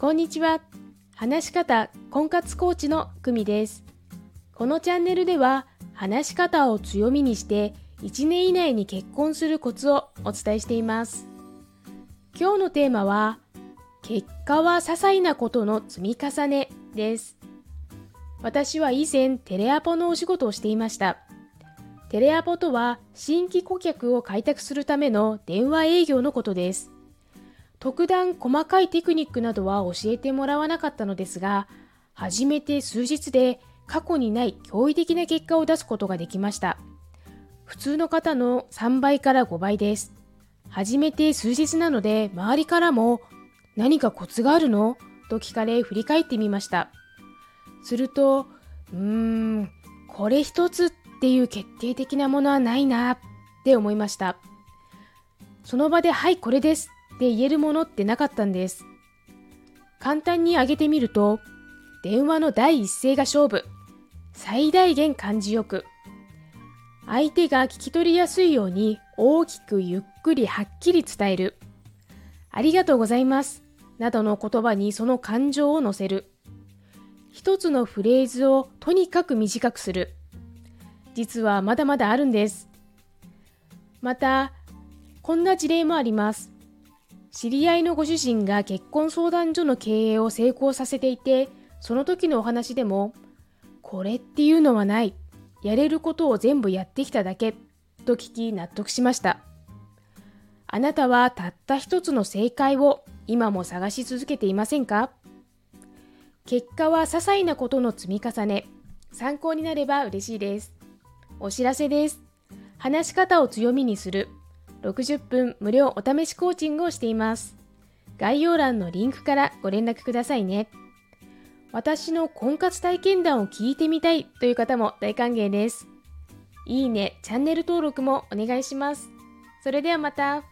こんにちは。話し方婚活コーチの久美です。このチャンネルでは話し方を強みにして1年以内に結婚するコツをお伝えしています。今日のテーマは結果は些細なことの積み重ねです。私は以前テレアポのお仕事をしていました。テレアポとは新規顧客を開拓するための電話営業のことです。特段細かいテクニックなどは教えてもらわなかったのですが、始めて数日で過去にない驚異的な結果を出すことができました。普通の方の3倍から5倍です。始めて数日なので周りからも何かコツがあるの？と聞かれ振り返ってみました。すると、うーん、これ一つっていう決定的なものはないなって思いました。その場ではいこれですで言えるものってなかったんです。簡単に挙げてみると、電話の第一声が勝負。最大限感じよく。相手が聞き取りやすいように大きくゆっくりはっきり伝える。ありがとうございます。などの言葉にその感情を乗せる。一つのフレーズをとにかく短くする。実はまだまだあるんです。また、こんな事例もあります。知り合いのご主人が結婚相談所の経営を成功させていて、その時のお話でも、これっていうのはない。やれることを全部やってきただけ。と聞き納得しました。あなたはたった一つの正解を今も探し続けていませんか？結果は些細なことの積み重ね。参考になれば嬉しいです。お知らせです。話し方を強みにする60分無料お試しコーチングをしています。概要欄のリンクからご連絡くださいね。私の婚活体験談を聞いてみたいという方も大歓迎です。いいね、チャンネル登録もお願いします。それではまた。